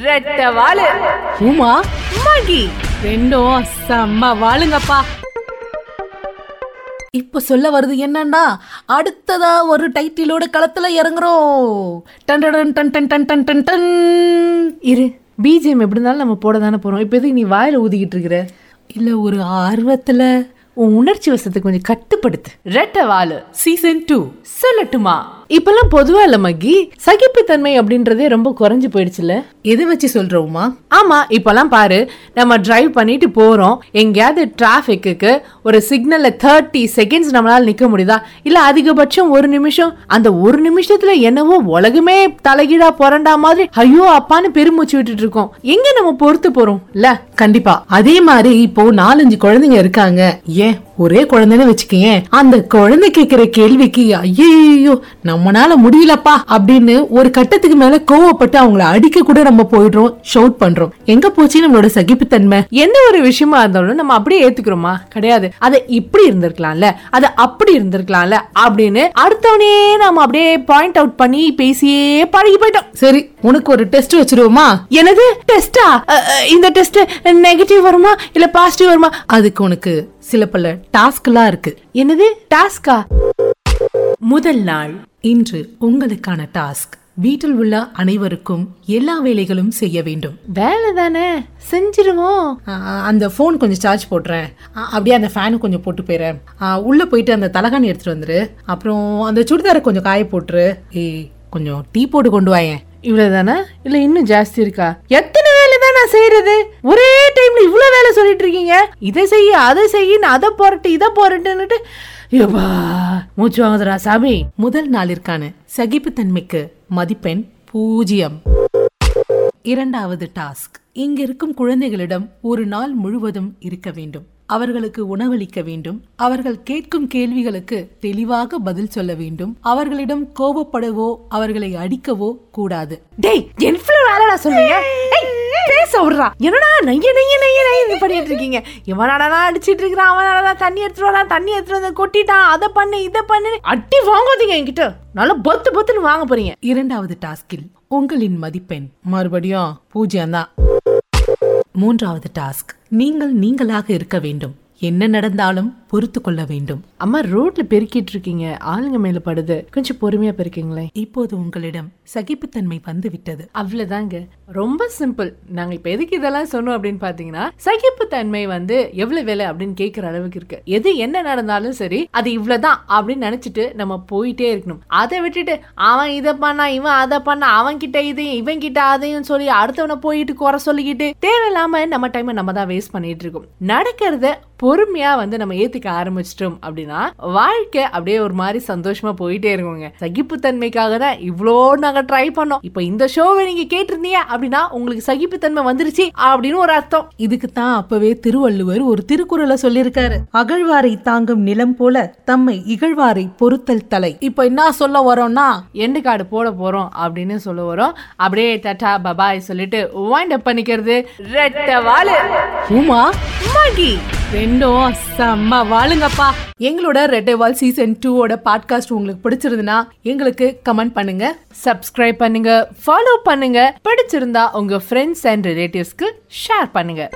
ரெட்ட வாழு உமா? மகி. ரெண்டும் செம்ம வாளுங்கப்பா. இப்ப சொல்ல வருது என்னன்னா அடுத்ததா ஒரு டைட்டிலோட களத்துல இறங்குறோம். டன் டன் டன் டன் டன் டன் டன் டன் இரு பிஜிஎம் எப்படி இருந்தாலும் நம்ம போட தானே போறோம். இப்போ எதுக்கு நீ வாயில ஊதிக்கிட்டு இருக்கிற? இல்ல ஒரு ஆர்வத்துல உன் உணர்ச்சி வசத்தை கொஞ்சம் கட்டுப்படுத்து. ரெட்ட வாழு சீசன் டூ சொல்லட்டுமா? இப்பெல்லாம் பொதுவா இல்ல மகி. சகிப்புத்தன்மை அப்படின்றதே ரொம்ப குறைஞ்சு போயிடுச்சுல எதை வச்சு சொல்றோமா ஆமா இப்பெல்லாம் பாரு நம்ம டிரைவ் பண்ணிட்டு போறோம். எங்கேயாவது டிராஃபிக்கு ஒரு சிக்னல்ல தேர்ட்டி செகண்ட்ஸ் நம்மளால நிக்க முடியுதா? இல்ல அதிகபட்சம் ஒரு நிமிஷம்? அந்த ஒரு நிமிஷத்துல என்னவோ உலகமே தலைகீழா புரண்டா மாதிரி ஐயோ அப்பான்னு பெருமூச்சு விட்டுட்டு இருக்கோம். எங்க நம்ம பொறுத்து போறோம்? இல்ல. கண்டிப்பா. அதே மாதிரி இப்போ நாலஞ்சு குழந்தைங்க இருக்காங்க. ஏன்? ஒரே குழந்தைன்னு வச்சுக்கீங்க அந்த குழந்தை கேட்கிற கேள்விக்கு ஐயோ நம்மனால முடியலப்பா அப்படின்னு ஒரு கட்டத்துக்கு மேல கோவப்பட்டு அவங்கள அடிக்க கூட நம்ம போயிடுறோம் ஷவுட் பண்றோம். எங்க போச்சு நம்மளோட சகிப்புத்தன்மை? எந்த ஒரு விஷயமா இருந்தாலும் நம்ம அப்படியே ஏத்துக்கிறோமா? கிடையாது. அது இப்படி இருந்திருக்கலாம்ல? அது அப்படி இருந்திருக்கலாம்ல? அப்படின்னு அடுத்தவனே நாம அப்படியே பாயிண்ட் அவுட் பண்ணி பேசியே பழகி போயிட்டோம். சரி உனக்கு ஒரு டெஸ்ட் வச்சிருவோமா? எனது டெஸ்டா இந்த டெஸ்ட் நெகட்டிவ் வருமா? இல்ல பாசிட்டிவ் வருமா? அதுக்கு உனக்கு சில பல டாஸ்க் எல்லாம் இருக்கு. என்னது? டாஸ்கா முதல் நாள். இன்று உங்களுக்கான டாஸ்க். வீட்டில் உள்ள அனைவருக்கும் எல்லா வேலைகளும் செய்ய வேண்டும். வேலை தானே? செஞ்சிருவோம் அந்த ஃபோன் கொஞ்சம் சார்ஜ் போட்டுறேன் ஆ, அப்படியே அந்த ஃபேனு கொஞ்சம் போட்டு போயிடுறேன் உள்ள போயிட்டு அந்த தலகாணி எடுத்துட்டு வந்துரு. அப்புறம் அந்த சுடிதாரை கொஞ்சம் காய போட்டுரு. ஏய் கொஞ்சம் டீ போட்டு கொண்டு வாயேன். இவ்வளவுதானே? இல்ல இன்னும் ஜாஸ்தி இருக்கா? எத்தனை வேலை தான் நான் செய்யறது ஒரே சொல்லிட்டு இருக்கீங்க இதை செய்ய அதை செய்ய அதை போறட்டு இதை போறட்டுன்னுட்டு யப்பா, மூச்சு வாங்குதுடா சாமி. முதல் நாளிற்கான சகிப்புத்தன்மைக்கு மதிப்பெண் பூஜ்ஜியம் இரண்டாவது டாஸ்க். இங்க இருக்கும் குழந்தைகளிடம் ஒரு நாள் முழுவதும் இருக்க வேண்டும். அவர்களுக்கு உணவளிக்க வேண்டும். அவர்கள் கேட்கும் கேள்விகளுக்கு தெளிவாக பதில் சொல்ல வேண்டும். அவர்களிடம் கோபப்படவோ அவர்களை அடிக்கவோ கூடாது. டேய் சொல்றீங்க? ஏய், பேச விடுறா. என்னடா நைய நைய நைய நைய இது பண்ணிட்டு இருக்கீங்க? இவனாடா அடிச்சிட்டு இருக்கிறான் அவனாடா தண்ணி எடுத்துட்டு வரான் தண்ணி எடுத்துட்டு வந்து கொட்டிட்டான் அதை பண்ணு இதை பண்ணு. அட்டி வாங்காதீங்க என்கிட்ட. நல்லா பத்து பத்துன்னு வாங்க போறீங்க. இரண்டாவது டாஸ்கில் உங்களின் மதிப்பெண் மறுபடியும் பூஜ்ஜியம் தான் மூன்றாவது டாஸ்க் நீங்கள் நீங்களாக இருக்க வேண்டும். என்ன நடந்தாலும் பொறுத்து கொள்ள வேண்டும். அம்மா ரோட்ல பெருக்கிட்டு இருக்கீங்க ஆளுங்க மேல படுது. கொஞ்சம் பொறுமையா பெருக்கீங்களேன். இப்போது உங்களிடம் சகிப்புத்தன்மை வந்து விட்டது அவ்வளவுதாங்க. ரொம்ப சிம்பிள். நாங்க இப்ப எதுக்கு இதெல்லாம் சொன்னோம் அப்படின்னு பாத்தீங்கன்னா சகிப்புத்தன்மை வந்து எவ்வளவு வேலை அப்படின்னு கேட்கிற அளவுக்கு இருக்கு. எது என்ன நடந்தாலும் சரி அது இவ்வளவுதான் அப்படின்னு நினைச்சிட்டு நம்ம போயிட்டே இருக்கணும். அதை விட்டுட்டு அவன் இதை பண்ணா இவன் அதை பண்ணா அவன் கிட்ட இதையும் இவன் கிட்ட அதையும் சொல்லி அடுத்தவனை போயிட்டு குறை சொல்லிக்கிட்டு தேவையில்லாம நம்ம டைமை நம்ம தான் வேஸ்ட் பண்ணிட்டு இருக்கோம். நடக்கிறத பொறுமையா வந்து நம்ம ஏத்துக்க ஆரம்பிச்சிட்டோம் அப்படின்னா வாழ்க்கை அப்படியே ஒரு மாதிரி சந்தோஷமா போயிட்டே இருக்குங்க. சகிப்புத்தன்மைக்காக தான் இவ்வளோ நாங்க ட்ரை பண்ணோம். இப்போ இந்த ஷோவை நீங்க கேட்டிருந்தீங்க அப்படின்னா உங்களுக்கு சகிப்புத்தன்மை வந்துருச்சு அப்படின்னு ஒரு அர்த்தம். இதுக்கு தான் அப்பவே திருவள்ளுவர் ஒரு திருக்குறளை சொல்லியிருக்காரு. அகழ்வாரை தாங்கும் நிலம் போல தம்மை இகழ்வாரை பொறுத்தல் தலை. இப்ப என்ன சொல்ல வரோம்னா எண்டு கார்டு போட போறோம் அப்படின்னு சொல்ல வரோம். அப்படியே டட்டா பபாய் சொல்லிட்டு வைண்ட் அப் பண்ணிக்கிறது. ரெட்ட வாழு. உமா? மகி. ரெண்டும் செம்ம வாழுங்கப்பா எங்களோட ரெட்டைவால் சீசன் டூவோட பாட்காஸ்ட் உங்களுக்கு பிடிச்சிருந்துன்னா எங்களுக்கு கமெண்ட் பண்ணுங்க சப்ஸ்கிரைப் பண்ணுங்க ஃபாலோ பண்ணுங்க. பிடிச்சிருந்தா உங்க ஃப்ரெண்ட்ஸ் அண்ட் ரிலேட்டிவ்ஸ்க்கு ஷேர் பண்ணுங்க.